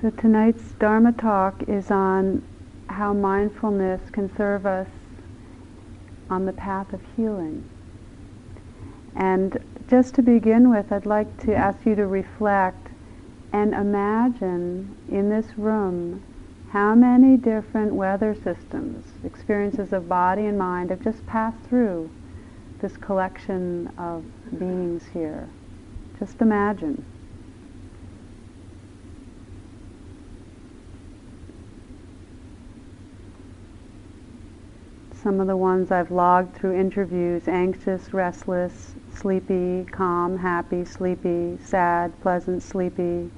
So tonight's Dharma talk is on how mindfulness can serve us on the path of healing. And just to begin with, I'd like to ask you to reflect and imagine in this room how many different weather systems, experiences of body and mind have just passed through this collection of beings here. Just imagine. Some of the ones I've logged through interviews anxious, restless, sleepy, calm, happy, sleepy, sad, pleasant, sleepy,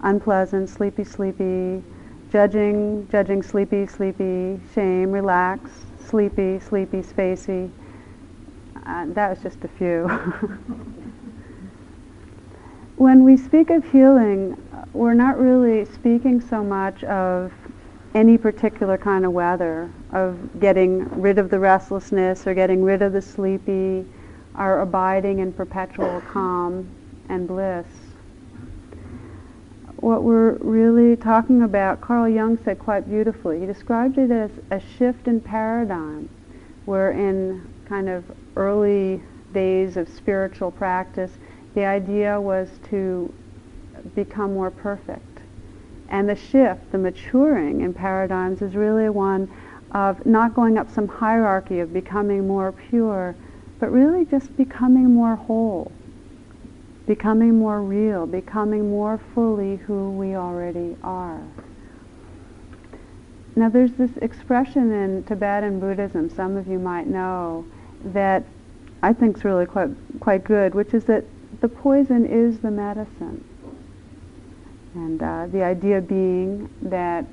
unpleasant, sleepy, sleepy, judging, judging, sleepy, sleepy, shame, relax, sleepy, sleepy, spacey. Uh, that was just a few. when we speak of healing, we're not really speaking so much of any particular kind of weather, of getting rid of the restlessness or getting rid of the sleepy, or abiding in perpetual calm and bliss. What we're really talking about, Carl Jung said quite beautifully, he described it as a shift in paradigm, where in kind of early days of spiritual practice, the idea was to become more perfect and the shift, the maturing in paradigms is really one of not going up some hierarchy of becoming more pure, but really just becoming more whole, becoming more real, becoming more fully who we already are. Now there's this expression in Tibetan Buddhism, some of you might know, that I think is really quite, quite good, which is that the poison is the medicine. And uh, the idea being that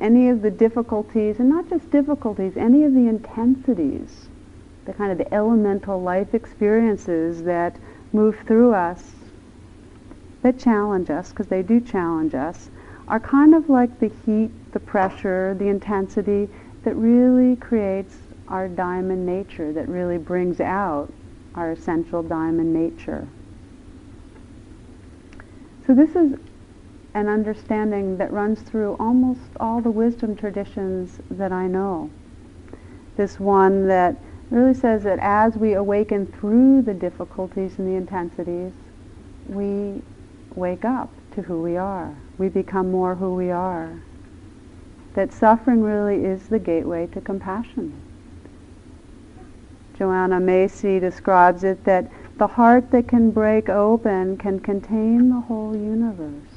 any of the difficulties, and not just difficulties, any of the intensities, the kind of the elemental life experiences that move through us, that challenge us, because they do challenge us, are kind of like the heat, the pressure, the intensity that really creates our diamond nature, that really brings out our essential diamond nature. So this is an understanding that runs through almost all the wisdom traditions that I know. This one that really says that as we awaken through the difficulties and the intensities, we wake up to who we are. We become more who we are. That suffering really is the gateway to compassion. Joanna Macy describes it that the heart that can break open can contain the whole universe.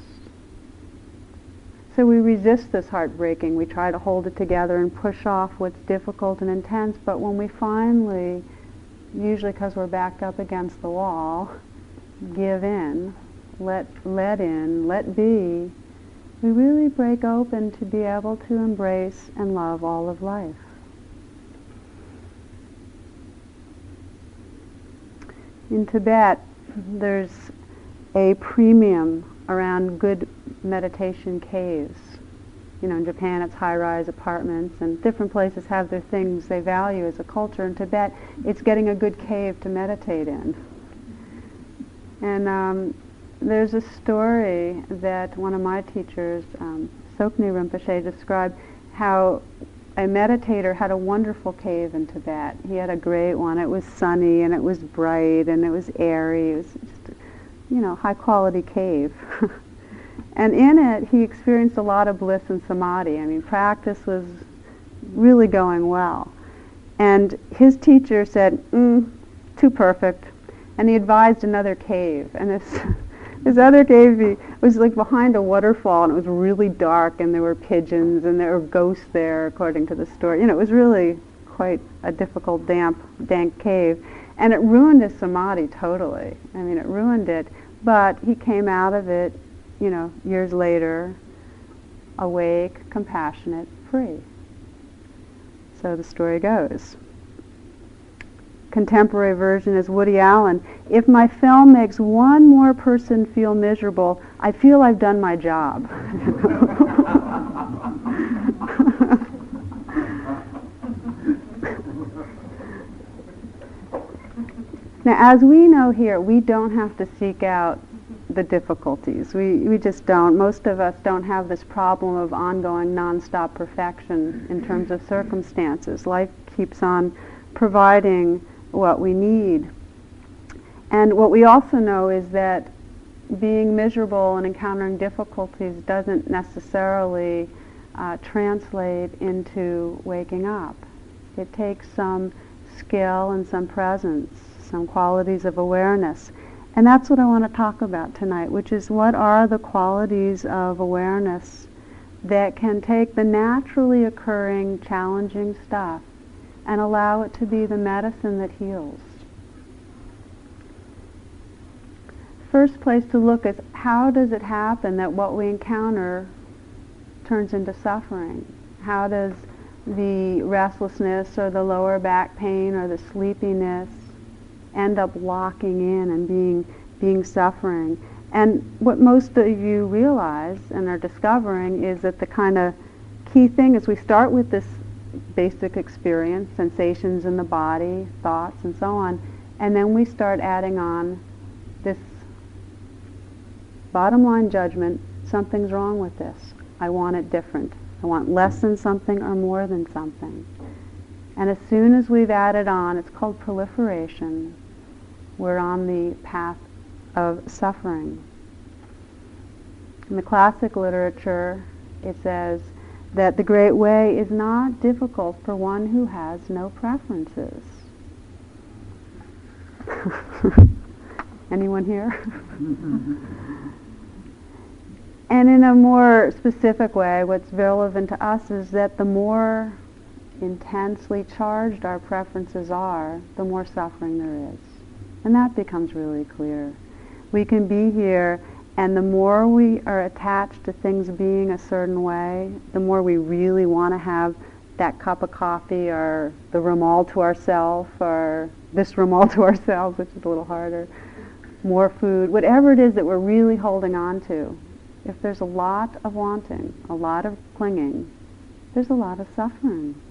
So we resist this heartbreaking. We try to hold it together and push off what's difficult and intense. But when we finally, usually because we're backed up against the wall, give in, let, let in, let be, we really break open to be able to embrace and love all of life. In Tibet, there's a premium around good meditation caves. You know, in Japan it's high-rise apartments, and different places have their things they value as a culture. In Tibet, it's getting a good cave to meditate in. And um, there's a story that one of my teachers, um, Tsoknyi Rinpoche, described how a meditator had a wonderful cave in Tibet. He had a great one. It was sunny and it was bright and it was airy. It was you know, high quality cave. And in it, he experienced a lot of bliss and samadhi. I mean, practice was really going well. And his teacher said, mm, too perfect. And he advised another cave. And this, this other cave was like behind a waterfall, and it was really dark, and there were pigeons, and there were ghosts there, according to the story. You know, it was really quite a difficult, damp, dank cave. And it ruined his samadhi totally. I mean, it ruined it. But he came out of it you know, years later, awake, compassionate, free. So the story goes. Contemporary version is Woody Allen. If my film makes one more person feel miserable, I feel I've done my job. now, as we know here, we don't have to seek out the difficulties. We, we just don't. Most of us don't have this problem of ongoing nonstop perfection in terms of circumstances. Life keeps on providing what we need. And what we also know is that being miserable and encountering difficulties doesn't necessarily uh, translate into waking up. It takes some skill and some presence, some qualities of awareness. And that's what I want to talk about tonight, which is what are the qualities of awareness that can take the naturally occurring challenging stuff and allow it to be the medicine that heals. First place to look is how does it happen that what we encounter turns into suffering? How does the restlessness or the lower back pain or the sleepiness end up locking in and being being suffering. And what most of you realize and are discovering is that the kind of key thing is we start with this basic experience, sensations in the body, thoughts, and so on, and then we start adding on this bottom line judgment something's wrong with this. I want it different. I want less than something or more than something. And as soon as we've added on, it's called proliferation, we're on the path of suffering. In the classic literature, it says that the great way is not difficult for one who has no preferences. Anyone here? and in a more specific way, what's relevant to us is that the more intensely charged our preferences are, the more suffering there is. And that becomes really clear. We can be here, and the more we are attached to things being a certain way, the more we really want to have that cup of coffee or the room all to ourselves or this room all to ourselves, which is a little harder, more food, whatever it is that we're really holding on to. If there's a lot of wanting, a lot of clinging, there's a lot of suffering.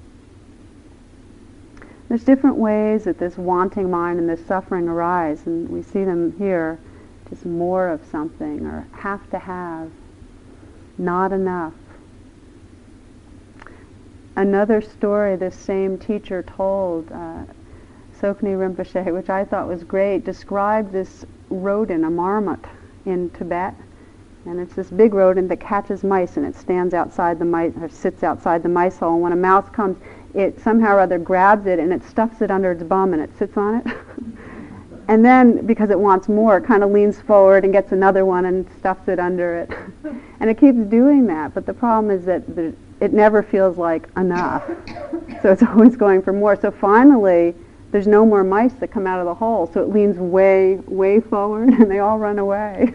There's different ways that this wanting mind and this suffering arise, and we see them here, just more of something, or have to have, not enough. Another story this same teacher told, uh, Tsoknyi Rinpoche, which I thought was great, described this rodent, a marmot, in Tibet. And it's this big rodent that catches mice and it stands outside the mice, or sits outside the mice hole. And when a mouse comes, it somehow or other grabs it and it stuffs it under its bum and it sits on it. and then, because it wants more, it kind of leans forward and gets another one and stuffs it under it. and it keeps doing that. But the problem is that the, it never feels like enough. so it's always going for more. So finally, there's no more mice that come out of the hole. So it leans way, way forward and they all run away.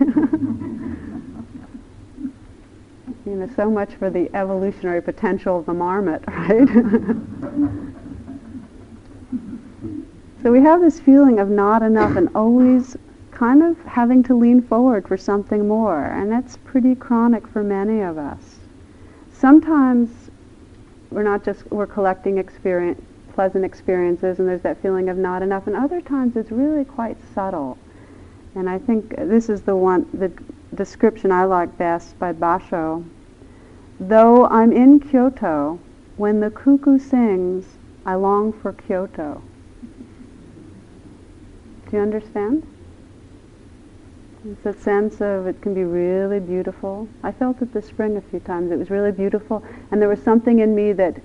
You know, so much for the evolutionary potential of the marmot, right? so we have this feeling of not enough and always kind of having to lean forward for something more, and that's pretty chronic for many of us. Sometimes we're not just we're collecting experience, pleasant experiences, and there's that feeling of not enough, and other times it's really quite subtle. And I think this is the one the description I like best by Basho, Though I'm in Kyoto, when the cuckoo sings, I long for Kyoto. Do you understand? It's a sense of it can be really beautiful. I felt it this spring a few times. It was really beautiful, and there was something in me that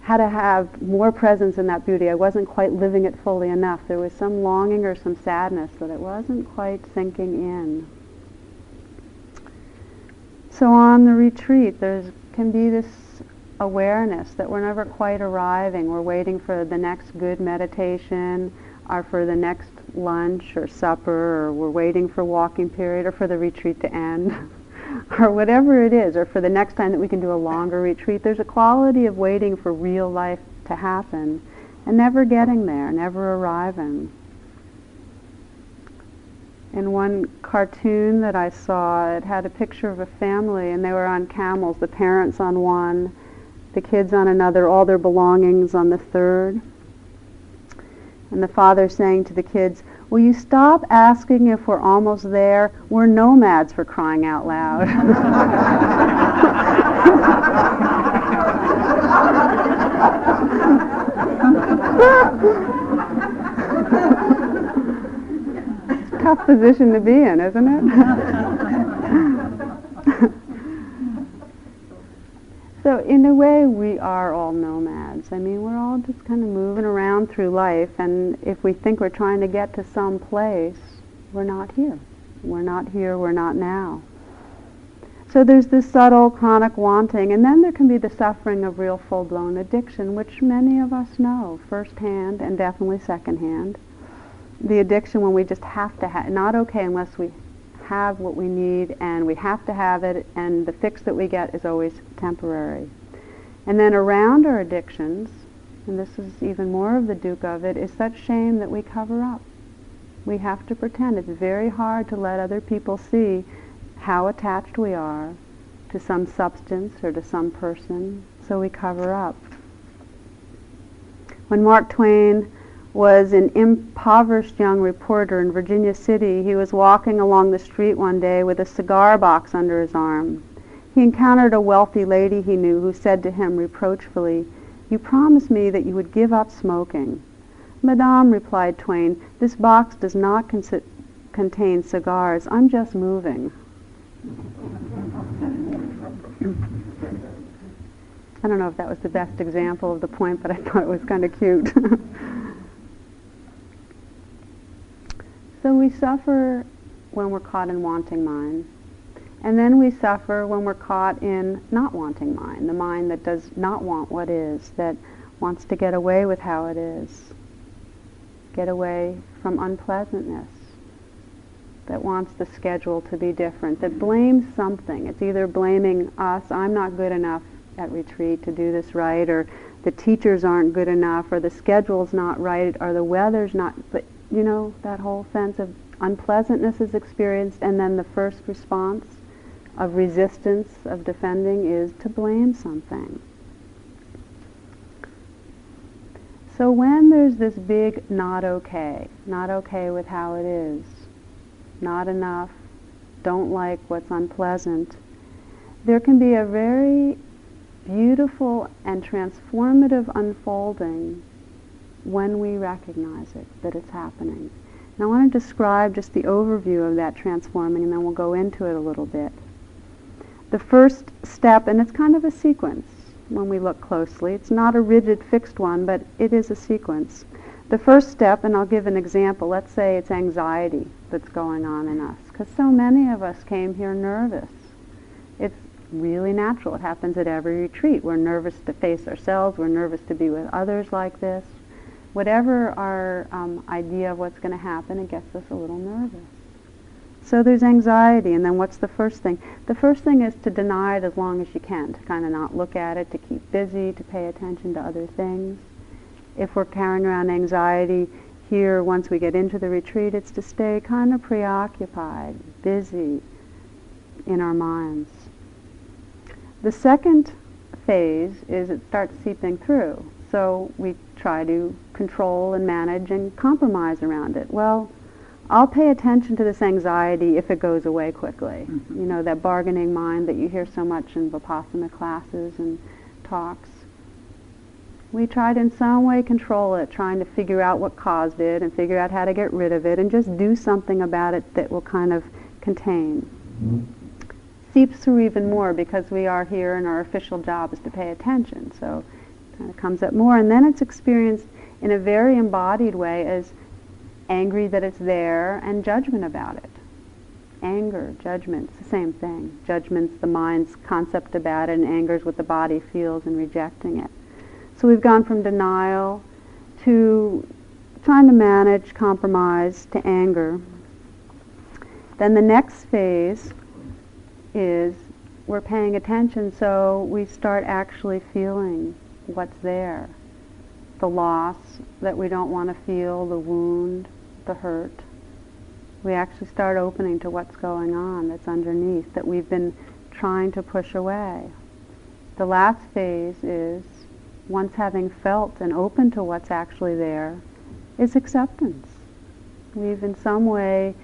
had to have more presence in that beauty. I wasn't quite living it fully enough. There was some longing or some sadness that it wasn't quite sinking in. So on the retreat, there can be this awareness that we're never quite arriving. We're waiting for the next good meditation, or for the next lunch or supper, or we're waiting for walking period, or for the retreat to end, or whatever it is, or for the next time that we can do a longer retreat. There's a quality of waiting for real life to happen and never getting there, never arriving in one cartoon that I saw, it had a picture of a family and they were on camels, the parents on one, the kids on another, all their belongings on the third. And the father saying to the kids, Will you stop asking if we're almost there? We're nomads for crying out loud. Tough position to be in, isn't it? so in a way we are all nomads. I mean, we're all just kind of moving around through life and if we think we're trying to get to some place, we're not here. We're not here, we're not now. So there's this subtle chronic wanting, and then there can be the suffering of real full-blown addiction, which many of us know firsthand and definitely secondhand. The addiction when we just have to have, not okay unless we have what we need and we have to have it and the fix that we get is always temporary. And then around our addictions, and this is even more of the dukkha of it, is such shame that we cover up. We have to pretend. It's very hard to let other people see how attached we are to some substance or to some person, so we cover up. When Mark Twain was an impoverished young reporter in Virginia City, he was walking along the street one day with a cigar box under his arm. He encountered a wealthy lady he knew who said to him reproachfully, You promised me that you would give up smoking. Madame, replied Twain, this box does not consi- contain cigars. I'm just moving. I don't know if that was the best example of the point, but I thought it was kind of cute. we suffer when we're caught in wanting mind. And then we suffer when we're caught in not wanting mind, the mind that does not want what is, that wants to get away with how it is, get away from unpleasantness that wants the schedule to be different, that blames something. It's either blaming us, I'm not good enough at retreat to do this right, or the teachers aren't good enough, or the schedule's not right, or the weather's not, but you know, that whole sense of unpleasantness is experienced, and then the first response of resistance, of defending, is to blame something. So when there's this big not okay, not okay with how it is, not enough, don't like what's unpleasant, there can be a very beautiful and transformative unfolding when we recognize it, that it's happening. And I want to describe just the overview of that transforming and then we'll go into it a little bit. The first step, and it's kind of a sequence when we look closely, it's not a rigid fixed one, but it is a sequence. The first step, and I'll give an example, let's say it's anxiety that's going on in us, because so many of us came here nervous. It's really natural. It happens at every retreat. We're nervous to face ourselves. We're nervous to be with others like this. Whatever our um, idea of what's going to happen, it gets us a little nervous. So there's anxiety, and then what's the first thing? The first thing is to deny it as long as you can, to kind of not look at it, to keep busy, to pay attention to other things if we're carrying around anxiety here once we get into the retreat, it's to stay kind of preoccupied, busy in our minds. The second phase is it starts seeping through. So we try to control and manage and compromise around it. Well, I'll pay attention to this anxiety if it goes away quickly. Mm-hmm. You know, that bargaining mind that you hear so much in Vipassana classes and talks we tried in some way control it, trying to figure out what caused it and figure out how to get rid of it and just do something about it that will kind of contain. Mm-hmm. Seeps through even more because we are here and our official job is to pay attention. So it kind of comes up more and then it's experienced in a very embodied way as angry that it's there and judgment about it. Anger, judgment, it's the same thing. Judgment's the mind's concept about it and anger's what the body feels in rejecting it. So we've gone from denial to trying to manage compromise to anger. Then the next phase is we're paying attention so we start actually feeling what's there. The loss that we don't want to feel, the wound, the hurt. We actually start opening to what's going on that's underneath that we've been trying to push away. The last phase is once having felt and open to what's actually there, is acceptance. We've in some way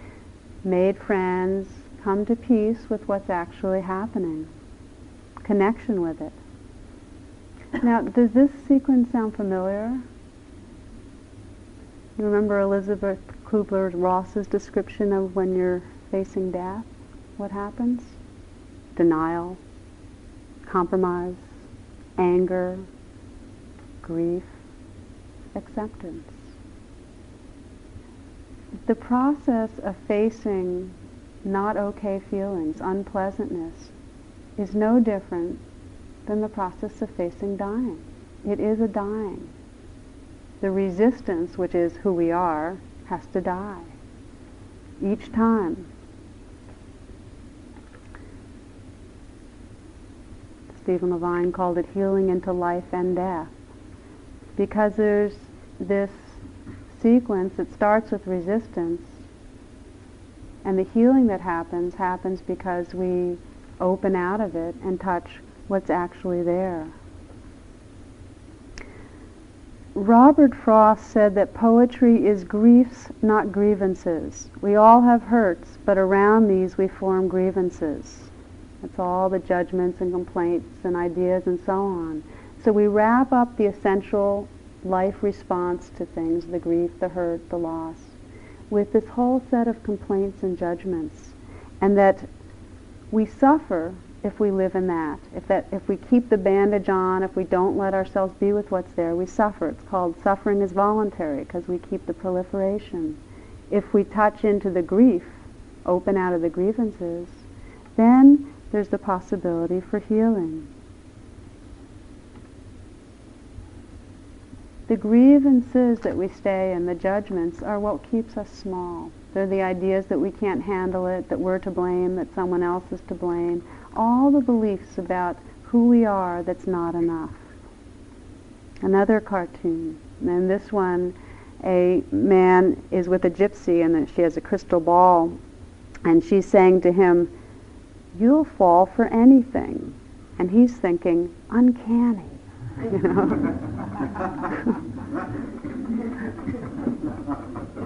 made friends, come to peace with what's actually happening, connection with it. Now, does this sequence sound familiar? You remember Elizabeth Kubler-Ross's description of when you're facing death? What happens? Denial, compromise, anger, grief, acceptance. The process of facing not okay feelings, unpleasantness, is no different than the process of facing dying. It is a dying. The resistance, which is who we are, has to die each time. Stephen Levine called it healing into life and death because there's this sequence that starts with resistance and the healing that happens happens because we open out of it and touch what's actually there. Robert Frost said that poetry is griefs, not grievances. We all have hurts, but around these we form grievances. That's all the judgments and complaints and ideas and so on. So we wrap up the essential life response to things, the grief, the hurt, the loss, with this whole set of complaints and judgments. And that we suffer if we live in that. If that if we keep the bandage on, if we don't let ourselves be with what's there, we suffer. It's called suffering is voluntary because we keep the proliferation. If we touch into the grief, open out of the grievances, then there's the possibility for healing. The grievances that we stay in, the judgments, are what keeps us small. They're the ideas that we can't handle it, that we're to blame, that someone else is to blame. All the beliefs about who we are that's not enough. Another cartoon. And this one, a man is with a gypsy and she has a crystal ball and she's saying to him, you'll fall for anything. And he's thinking, uncanny, you know.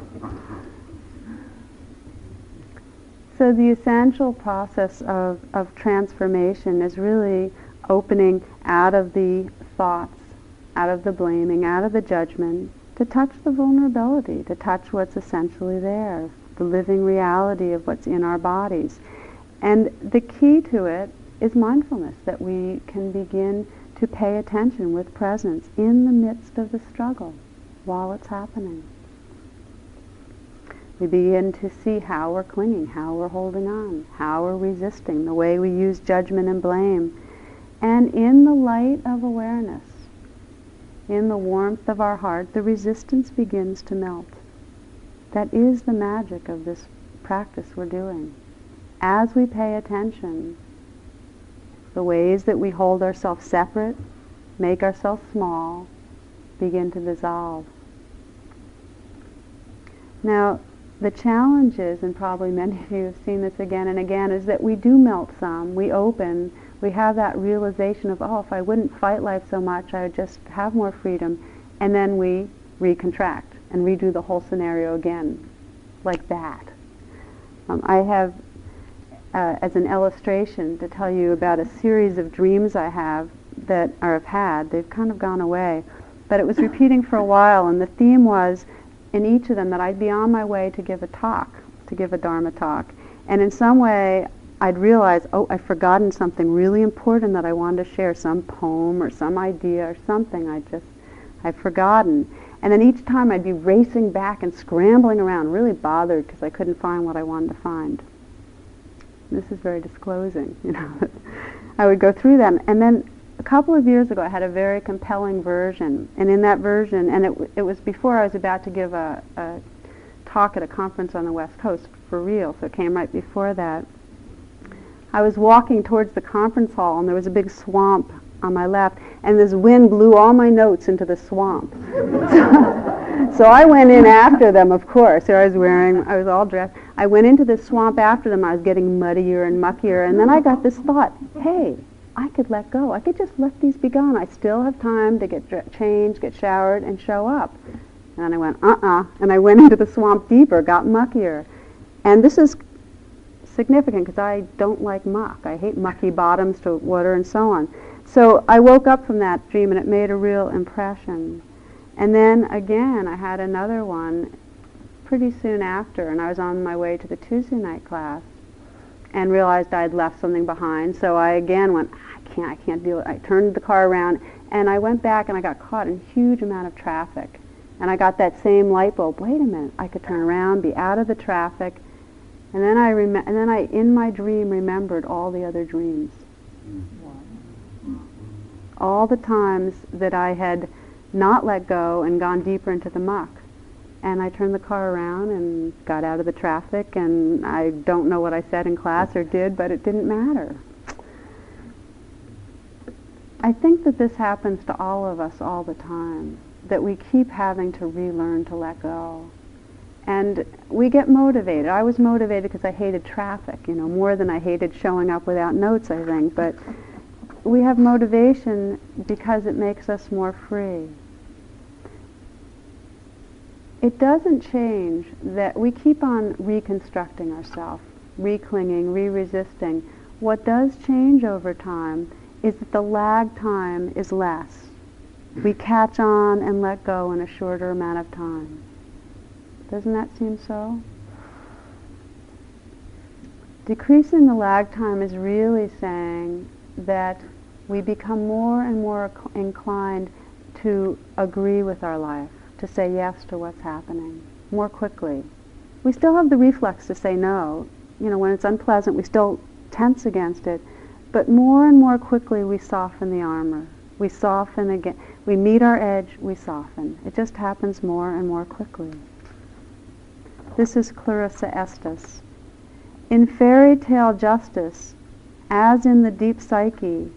so the essential process of, of transformation is really opening out of the thoughts, out of the blaming, out of the judgment, to touch the vulnerability, to touch what's essentially there, the living reality of what's in our bodies. And the key to it is mindfulness, that we can begin to pay attention with presence in the midst of the struggle while it's happening. We begin to see how we're clinging, how we're holding on, how we're resisting, the way we use judgment and blame. And in the light of awareness, in the warmth of our heart, the resistance begins to melt. That is the magic of this practice we're doing as we pay attention, the ways that we hold ourselves separate, make ourselves small, begin to dissolve. Now, the challenge is, and probably many of you have seen this again and again, is that we do melt some. We open. We have that realization of, oh, if I wouldn't fight life so much, I would just have more freedom. And then we recontract and redo the whole scenario again, like that. Um, I have uh, as an illustration to tell you about a series of dreams I have that or have had. They've kind of gone away, but it was repeating for a while, and the theme was in each of them that I'd be on my way to give a talk, to give a Dharma talk, and in some way I'd realize, oh, I've forgotten something really important that I wanted to share, some poem or some idea or something I just I've forgotten. And then each time I'd be racing back and scrambling around, really bothered because I couldn't find what I wanted to find this is very disclosing, you know. I would go through them. And then a couple of years ago, I had a very compelling version. And in that version, and it, it was before I was about to give a, a talk at a conference on the West Coast for real, so it came right before that. I was walking towards the conference hall, and there was a big swamp on my left, and this wind blew all my notes into the swamp. so I went in after them, of course. I was wearing, I was all dressed. I went into the swamp after them. I was getting muddier and muckier, and then I got this thought, hey, I could let go. I could just let these be gone. I still have time to get changed, get showered, and show up. And I went, uh-uh. And I went into the swamp deeper, got muckier. And this is significant because I don't like muck. I hate mucky bottoms to water and so on. So I woke up from that dream and it made a real impression. And then again, I had another one pretty soon after, and I was on my way to the Tuesday night class and realized I'd left something behind. So I again went, can't, I can't do it. I turned the car around and I went back and I got caught in a huge amount of traffic. And I got that same light bulb. Wait a minute, I could turn around, be out of the traffic, and then I rem- and then I, in my dream, remembered all the other dreams. All the times that I had not let go and gone deeper into the muck. And I turned the car around and got out of the traffic, and I don't know what I said in class or did, but it didn't matter. I think that this happens to all of us all the time, that we keep having to relearn to let go. And we get motivated. I was motivated because I hated traffic, you know, more than I hated showing up without notes, I think. But we have motivation because it makes us more free. It doesn't change that we keep on reconstructing ourselves, reclinging, re-resisting. What does change over time is that the lag time is less. We catch on and let go in a shorter amount of time. Doesn't that seem so? Decreasing the lag time is really saying that we become more and more inclined to agree with our life, to say yes to what's happening more quickly. We still have the reflex to say no. You know, when it's unpleasant, we still tense against it. But more and more quickly, we soften the armor. We soften again. We meet our edge, we soften. It just happens more and more quickly. This is Clarissa Estes. In fairy tale justice, as in the deep psyche,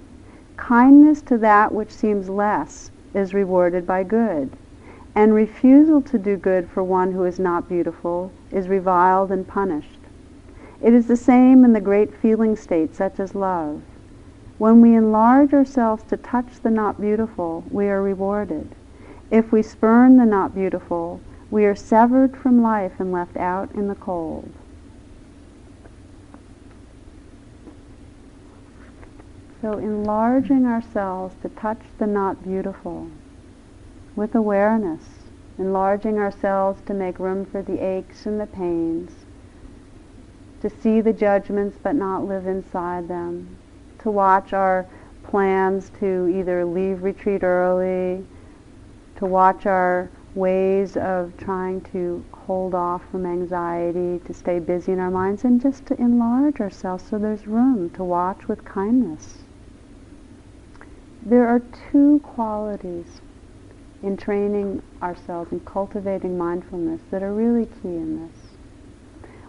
kindness to that which seems less is rewarded by good, and refusal to do good for one who is not beautiful is reviled and punished. It is the same in the great feeling state such as love. When we enlarge ourselves to touch the not beautiful, we are rewarded. If we spurn the not beautiful, we are severed from life and left out in the cold. So enlarging ourselves to touch the not beautiful with awareness, enlarging ourselves to make room for the aches and the pains, to see the judgments but not live inside them, to watch our plans to either leave retreat early, to watch our ways of trying to hold off from anxiety, to stay busy in our minds, and just to enlarge ourselves so there's room to watch with kindness. There are two qualities in training ourselves and cultivating mindfulness that are really key in this.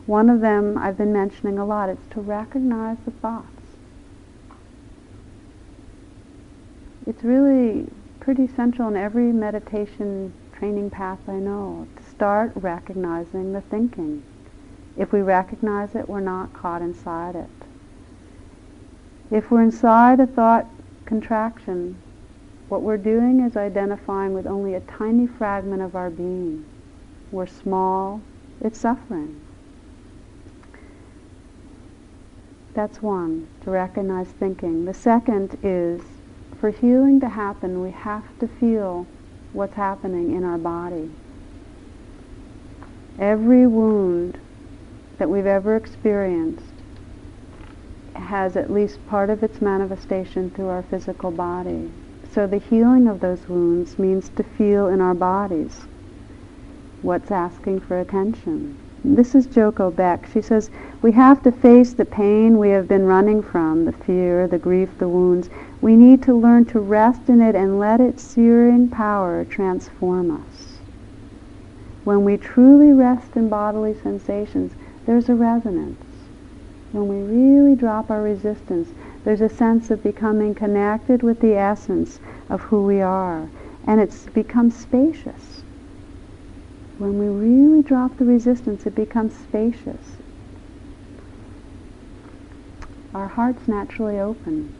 One of them I've been mentioning a lot, it's to recognize the thoughts. It's really pretty central in every meditation training path I know to start recognizing the thinking. If we recognize it, we're not caught inside it. If we're inside a thought contraction, what we're doing is identifying with only a tiny fragment of our being. We're small, it's suffering. That's one, to recognize thinking. The second is for healing to happen, we have to feel what's happening in our body. Every wound that we've ever experienced has at least part of its manifestation through our physical body. So the healing of those wounds means to feel in our bodies what's asking for attention. This is Joko Beck. She says, we have to face the pain we have been running from, the fear, the grief, the wounds. We need to learn to rest in it and let its searing power transform us. When we truly rest in bodily sensations, there's a resonance. When we really drop our resistance, there's a sense of becoming connected with the essence of who we are. And it's become spacious. When we really drop the resistance, it becomes spacious. Our hearts naturally open.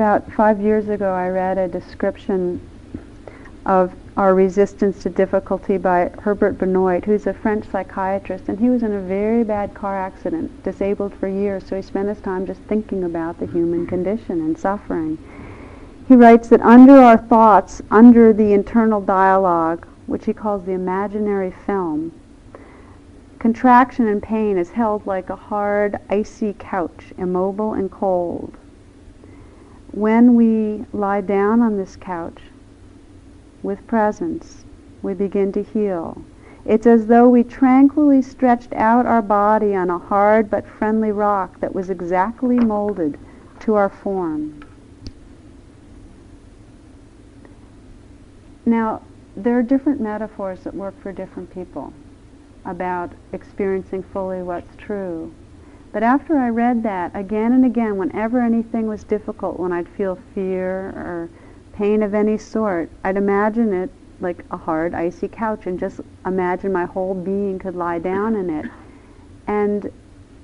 About five years ago, I read a description of Our Resistance to Difficulty by Herbert Benoit, who's a French psychiatrist, and he was in a very bad car accident, disabled for years, so he spent his time just thinking about the human condition and suffering. He writes that under our thoughts, under the internal dialogue, which he calls the imaginary film, contraction and pain is held like a hard, icy couch, immobile and cold. When we lie down on this couch with presence, we begin to heal. It's as though we tranquilly stretched out our body on a hard but friendly rock that was exactly molded to our form. Now, there are different metaphors that work for different people about experiencing fully what's true. But after I read that, again and again, whenever anything was difficult, when I'd feel fear or pain of any sort, I'd imagine it like a hard, icy couch and just imagine my whole being could lie down in it. And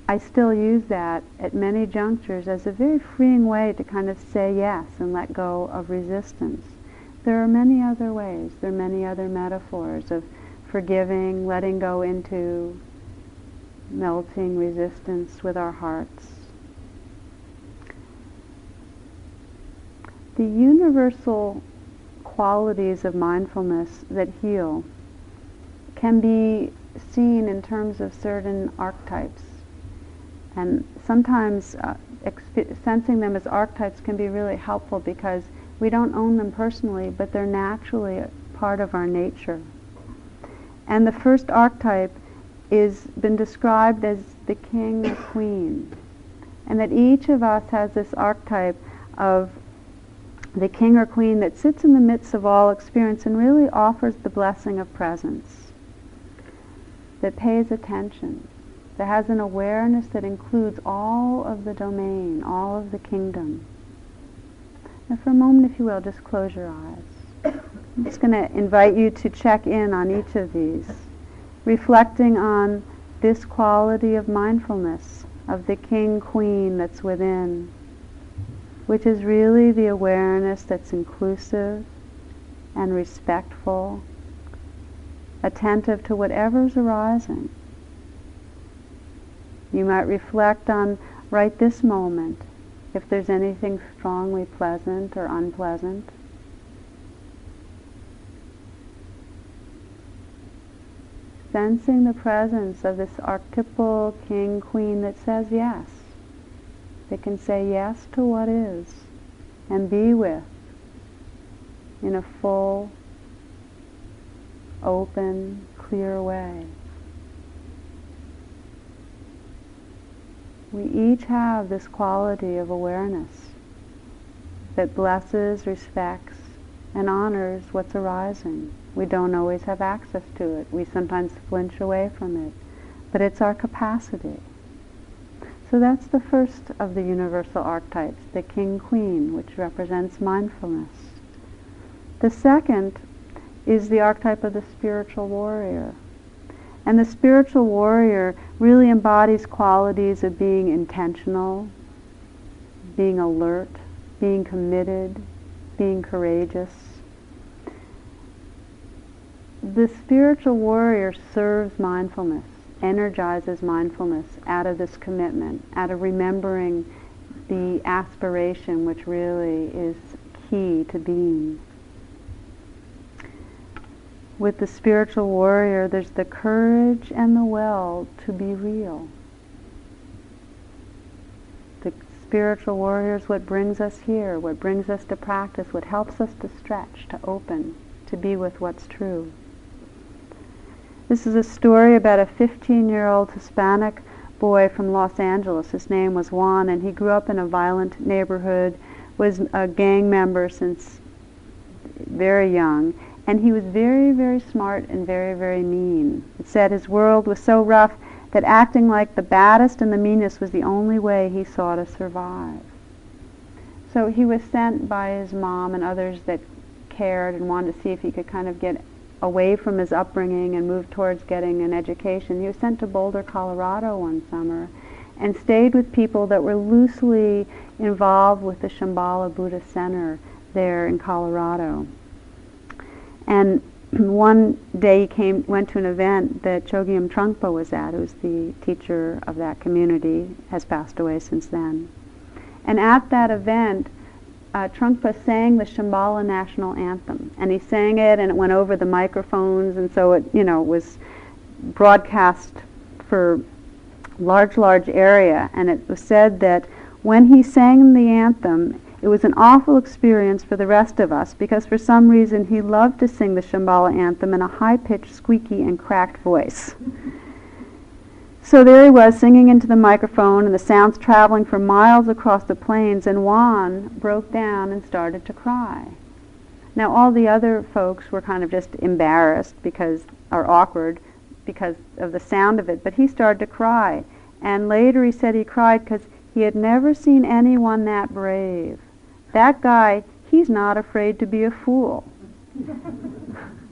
I still use that at many junctures as a very freeing way to kind of say yes and let go of resistance. There are many other ways. There are many other metaphors of forgiving, letting go into melting resistance with our hearts. The universal qualities of mindfulness that heal can be seen in terms of certain archetypes. And sometimes uh, exp- sensing them as archetypes can be really helpful because we don't own them personally, but they're naturally part of our nature. And the first archetype is been described as the king or queen. And that each of us has this archetype of the king or queen that sits in the midst of all experience and really offers the blessing of presence, that pays attention, that has an awareness that includes all of the domain, all of the kingdom. Now, for a moment, if you will, just close your eyes. I'm just going to invite you to check in on each of these, reflecting on this quality of mindfulness, of the king queen that's within, which is really the awareness that's inclusive and respectful, attentive to whatever's arising. You might reflect on right this moment if there's anything strongly pleasant or unpleasant. Sensing the presence of this archetypal king, queen that says yes, that can say yes to what is and be with in a full, open, clear way. We each have this quality of awareness that blesses, respects, and honors what's arising. We don't always have access to it. We sometimes flinch away from it. But it's our capacity. So that's the first of the universal archetypes, the king-queen, which represents mindfulness. The second is the archetype of the spiritual warrior, and the spiritual warrior really embodies qualities of being intentional, being alert, being committed, being courageous. The spiritual warrior serves mindfulness, energizes mindfulness out of this commitment, out of remembering the aspiration which really is key to being with the spiritual warrior, there's the courage and the will to be real. The spiritual warrior is what brings us here, what brings us to practice, what helps us to stretch, to open, to be with what's true. This is a story about a 15-year-old Hispanic boy from Los Angeles. His name was Juan, and he grew up in a violent neighborhood, was a gang member since very young, and he was very, very smart and very, very mean. It said his world was so rough that acting like the baddest and the meanest was the only way he saw to survive. So he was sent by his mom and others that cared and wanted to see if he could kind of get away from his upbringing and moved towards getting an education. He was sent to Boulder, Colorado one summer and stayed with people that were loosely involved with the Shambhala Buddhist Center there in Colorado. And one day he came, went to an event that Chogyam Trungpa was at, who's the teacher of that community, has passed away since then. And at that event, uh, Trungpa sang the Shambhala national anthem, and he sang it, and it went over the microphones, and so it, you know, was broadcast for large, large area. And it was said that when he sang the anthem, it was an awful experience for the rest of us because for some reason he loved to sing the Shambhala anthem in a high pitched, squeaky, and cracked voice. So there he was singing into the microphone and the sounds traveling for miles across the plains and Juan broke down and started to cry. Now all the other folks were kind of just embarrassed because or awkward because of the sound of it, but he started to cry. And later he said he cried because he had never seen anyone that brave. That guy, he's not afraid to be a fool.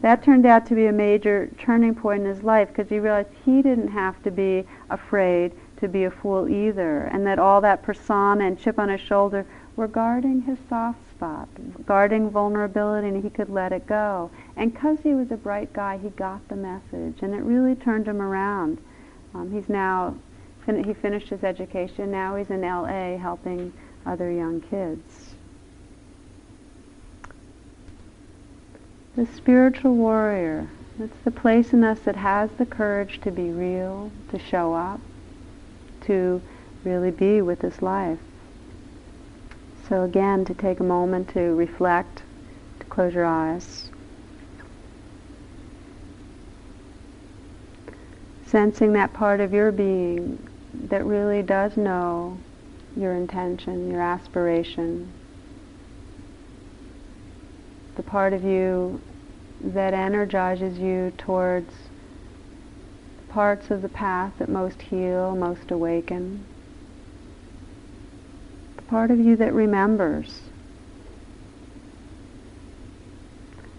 that turned out to be a major turning point in his life because he realized he didn't have to be afraid to be a fool either, and that all that persona and chip on his shoulder were guarding his soft spot, guarding vulnerability, and he could let it go. And because he was a bright guy, he got the message, and it really turned him around. Um, he's now fin- he finished his education. Now he's in L.A. helping other young kids. The spiritual warrior. It's the place in us that has the courage to be real, to show up, to really be with this life. So again, to take a moment to reflect, to close your eyes. Sensing that part of your being that really does know your intention, your aspiration, the part of you that energizes you towards parts of the path that most heal, most awaken. The part of you that remembers.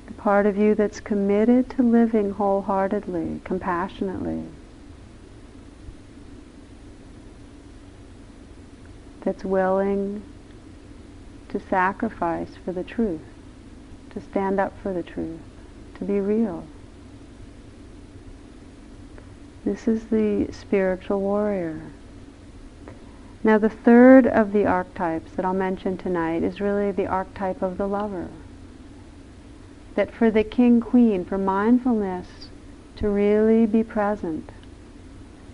The part of you that's committed to living wholeheartedly, compassionately. That's willing to sacrifice for the truth, to stand up for the truth to be real. This is the spiritual warrior. Now the third of the archetypes that I'll mention tonight is really the archetype of the lover. That for the king queen, for mindfulness to really be present,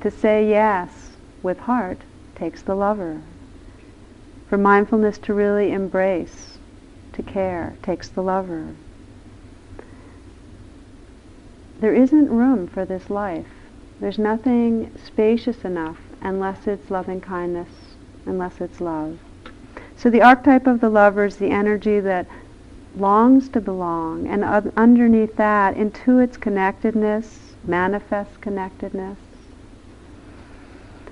to say yes with heart takes the lover. For mindfulness to really embrace, to care, takes the lover there isn't room for this life. There's nothing spacious enough unless it's loving kindness, unless it's love. So the archetype of the lover is the energy that longs to belong, and uh, underneath that intuits connectedness, manifests connectedness.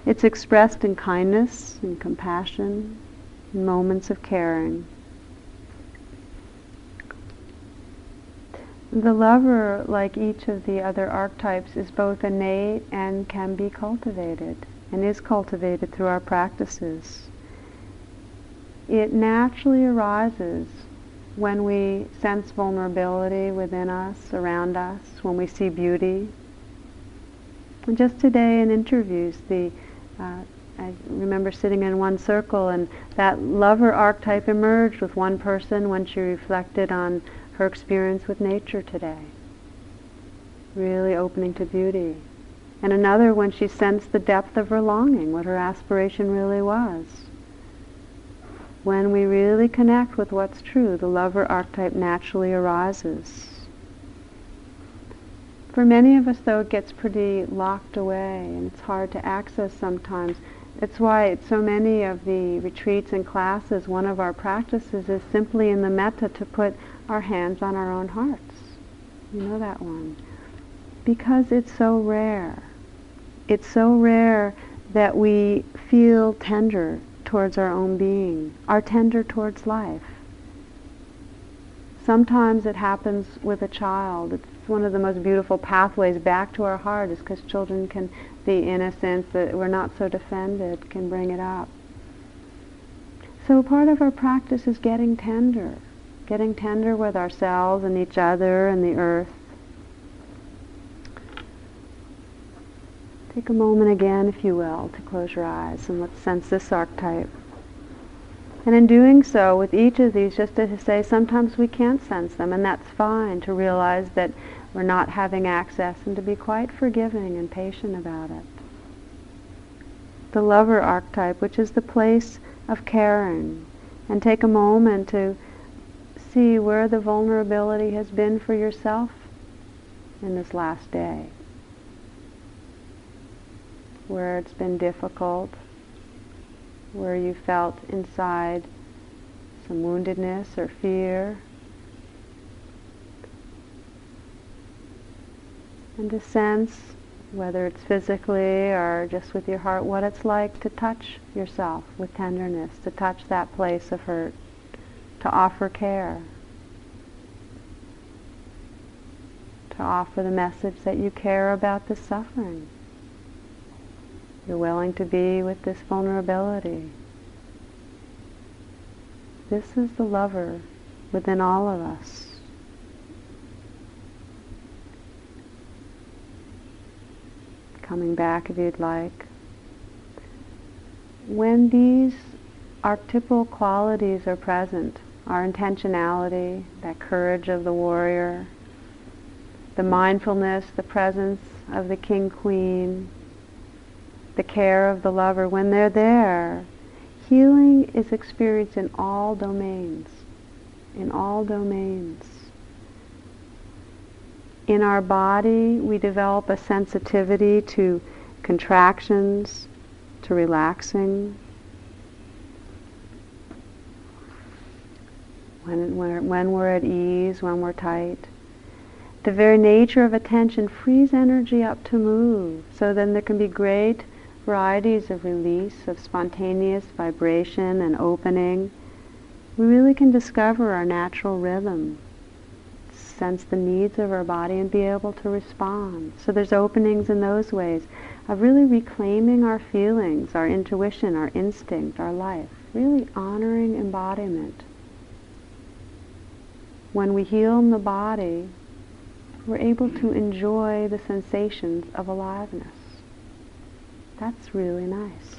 It's expressed in kindness and compassion, in moments of caring. The lover, like each of the other archetypes, is both innate and can be cultivated, and is cultivated through our practices. It naturally arises when we sense vulnerability within us, around us, when we see beauty. And just today in interviews, the uh, I remember sitting in one circle and that lover archetype emerged with one person when she reflected on her experience with nature today, really opening to beauty. And another when she sensed the depth of her longing, what her aspiration really was. When we really connect with what's true, the lover archetype naturally arises. For many of us, though, it gets pretty locked away and it's hard to access sometimes. That's why so many of the retreats and classes, one of our practices is simply in the metta to put our hands on our own hearts. You know that one. Because it's so rare. It's so rare that we feel tender towards our own being, are tender towards life. Sometimes it happens with a child. It's one of the most beautiful pathways back to our heart is because children can, the innocence that we're not so defended, can bring it up. So part of our practice is getting tender getting tender with ourselves and each other and the earth. Take a moment again, if you will, to close your eyes and let's sense this archetype. And in doing so, with each of these, just to say sometimes we can't sense them, and that's fine to realize that we're not having access and to be quite forgiving and patient about it. The lover archetype, which is the place of caring, and take a moment to see where the vulnerability has been for yourself in this last day. Where it's been difficult, where you felt inside some woundedness or fear. And to sense, whether it's physically or just with your heart, what it's like to touch yourself with tenderness, to touch that place of hurt, to offer care, to offer the message that you care about the suffering. You're willing to be with this vulnerability. This is the lover within all of us. Coming back if you'd like. When these archetypal qualities are present, our intentionality, that courage of the warrior, the mindfulness, the presence of the king queen, the care of the lover, when they're there, healing is experienced in all domains. In all domains. In our body, we develop a sensitivity to contractions, to relaxing. When, when, when we're at ease, when we're tight the very nature of attention frees energy up to move. So then there can be great varieties of release, of spontaneous vibration and opening, we really can discover our natural rhythm, sense the needs of our body and be able to respond. So there's openings in those ways of really reclaiming our feelings, our intuition, our instinct, our life, really honoring embodiment. When we heal in the body, we're able to enjoy the sensations of aliveness. That's really nice.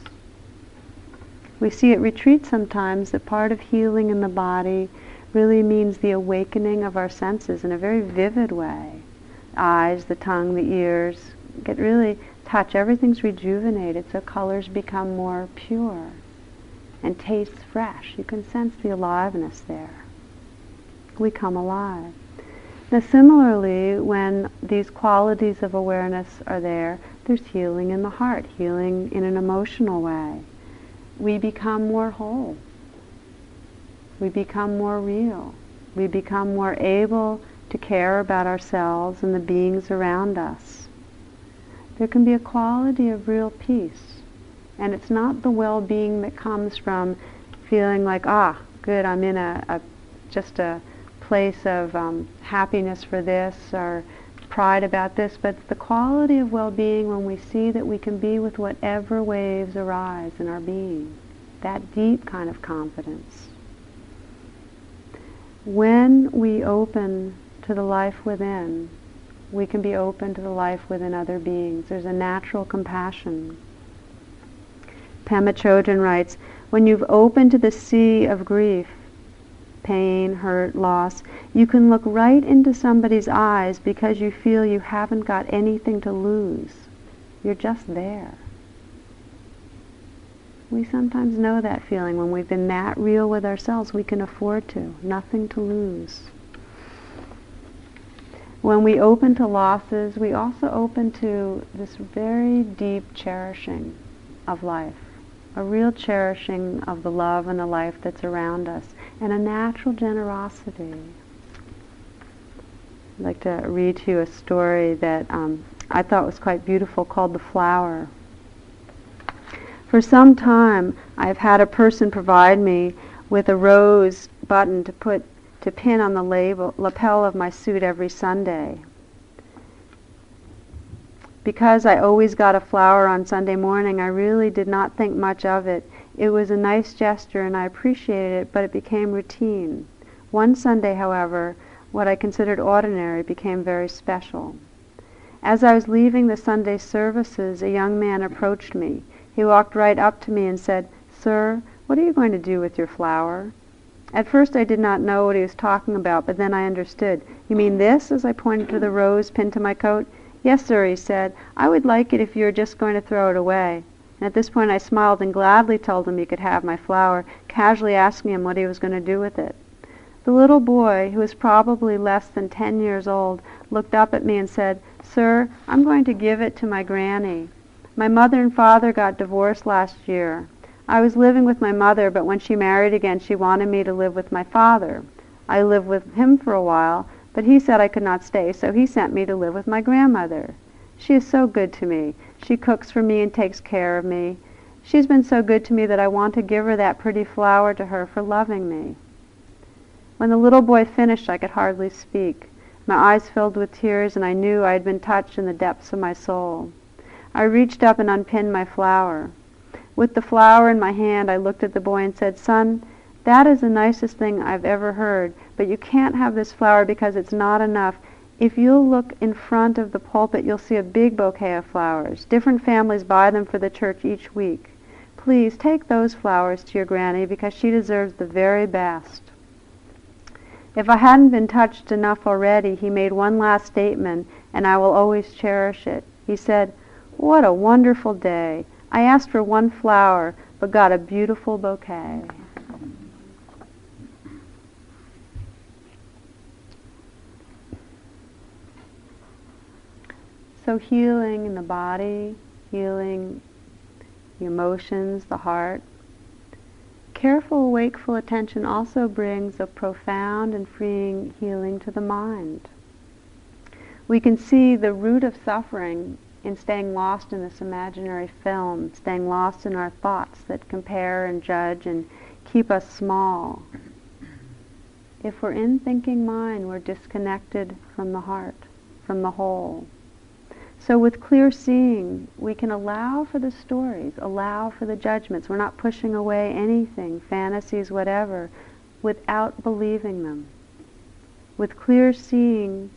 We see at retreat sometimes that part of healing in the body really means the awakening of our senses in a very vivid way. Eyes, the tongue, the ears get really touch. Everything's rejuvenated so colors become more pure and tastes fresh. You can sense the aliveness there. We come alive. Now similarly, when these qualities of awareness are there, there's healing in the heart, healing in an emotional way. We become more whole. We become more real. We become more able to care about ourselves and the beings around us. There can be a quality of real peace. And it's not the well-being that comes from feeling like, ah, good, I'm in a, a just a place of um, happiness for this or pride about this, but the quality of well-being when we see that we can be with whatever waves arise in our being. That deep kind of confidence. When we open to the life within, we can be open to the life within other beings. There's a natural compassion. Pema Chodron writes, when you've opened to the sea of grief, pain, hurt, loss, you can look right into somebody's eyes because you feel you haven't got anything to lose. You're just there. We sometimes know that feeling when we've been that real with ourselves, we can afford to, nothing to lose. When we open to losses, we also open to this very deep cherishing of life, a real cherishing of the love and the life that's around us and a natural generosity. I'd like to read to you a story that um, I thought was quite beautiful called The Flower. For some time, I have had a person provide me with a rose button to put to pin on the label, lapel of my suit every Sunday. Because I always got a flower on Sunday morning, I really did not think much of it it was a nice gesture and I appreciated it, but it became routine. One Sunday, however, what I considered ordinary became very special. As I was leaving the Sunday services, a young man approached me. He walked right up to me and said, Sir, what are you going to do with your flower? At first I did not know what he was talking about, but then I understood. You mean this? as I pointed to the rose pinned to my coat. Yes, sir, he said. I would like it if you were just going to throw it away. At this point I smiled and gladly told him he could have my flower, casually asking him what he was going to do with it. The little boy, who was probably less than ten years old, looked up at me and said, Sir, I'm going to give it to my granny. My mother and father got divorced last year. I was living with my mother, but when she married again, she wanted me to live with my father. I lived with him for a while, but he said I could not stay, so he sent me to live with my grandmother. She is so good to me. She cooks for me and takes care of me. She's been so good to me that I want to give her that pretty flower to her for loving me. When the little boy finished, I could hardly speak. My eyes filled with tears, and I knew I had been touched in the depths of my soul. I reached up and unpinned my flower. With the flower in my hand, I looked at the boy and said, Son, that is the nicest thing I've ever heard, but you can't have this flower because it's not enough. If you'll look in front of the pulpit, you'll see a big bouquet of flowers. Different families buy them for the church each week. Please take those flowers to your granny because she deserves the very best. If I hadn't been touched enough already, he made one last statement, and I will always cherish it. He said, What a wonderful day! I asked for one flower, but got a beautiful bouquet. So, healing in the body, healing the emotions, the heart, careful, wakeful attention also brings a profound and freeing healing to the mind. We can see the root of suffering in staying lost in this imaginary film, staying lost in our thoughts that compare and judge and keep us small. If we're in thinking mind, we're disconnected from the heart, from the whole. So with clear seeing, we can allow for the stories, allow for the judgments. We're not pushing away anything, fantasies, whatever, without believing them. With clear seeing,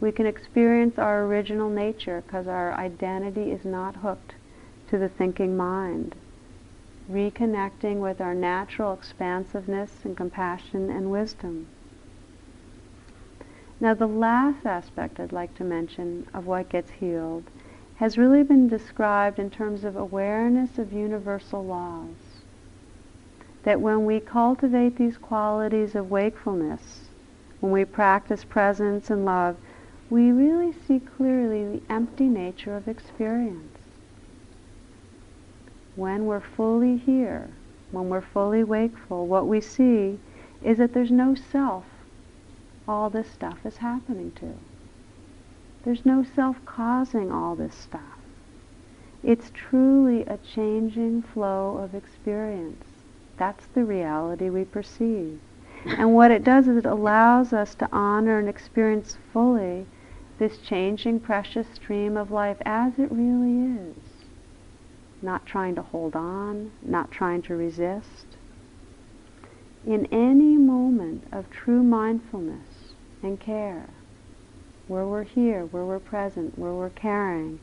we can experience our original nature because our identity is not hooked to the thinking mind. Reconnecting with our natural expansiveness and compassion and wisdom. Now, the last aspect I'd like to mention of what gets healed has really been described in terms of awareness of universal laws. That when we cultivate these qualities of wakefulness, when we practice presence and love, we really see clearly the empty nature of experience. When we're fully here, when we're fully wakeful, what we see is that there's no self all this stuff is happening to. There's no self causing all this stuff. It's truly a changing flow of experience. That's the reality we perceive. And what it does is it allows us to honor and experience fully this changing precious stream of life as it really is. Not trying to hold on, not trying to resist. In any moment of true mindfulness, and care, where we're here, where we're present, where we're caring,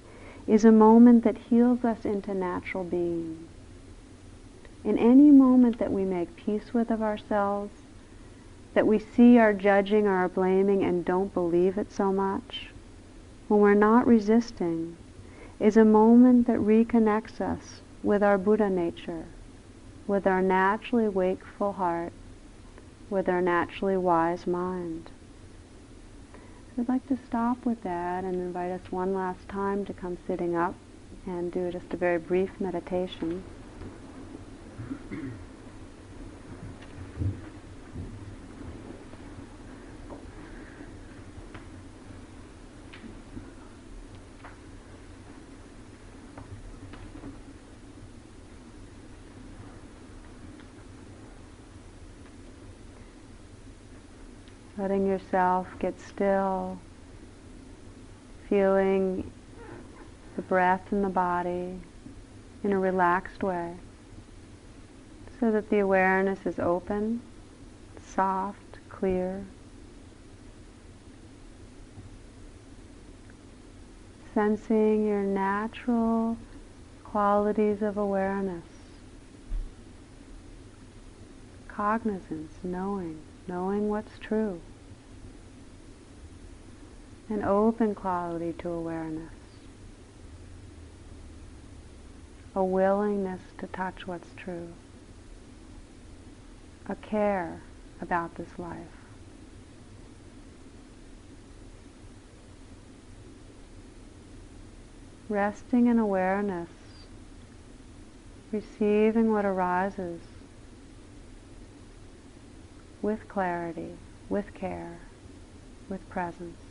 is a moment that heals us into natural being. In any moment that we make peace with of ourselves, that we see our judging or our blaming and don't believe it so much, when we're not resisting, is a moment that reconnects us with our Buddha nature, with our naturally wakeful heart, with our naturally wise mind. So I'd like to stop with that and invite us one last time to come sitting up and do just a very brief meditation. Letting yourself get still, feeling the breath in the body in a relaxed way, so that the awareness is open, soft, clear. Sensing your natural qualities of awareness. Cognizance, knowing, knowing what's true. An open quality to awareness. A willingness to touch what's true. A care about this life. Resting in awareness, receiving what arises with clarity, with care, with presence.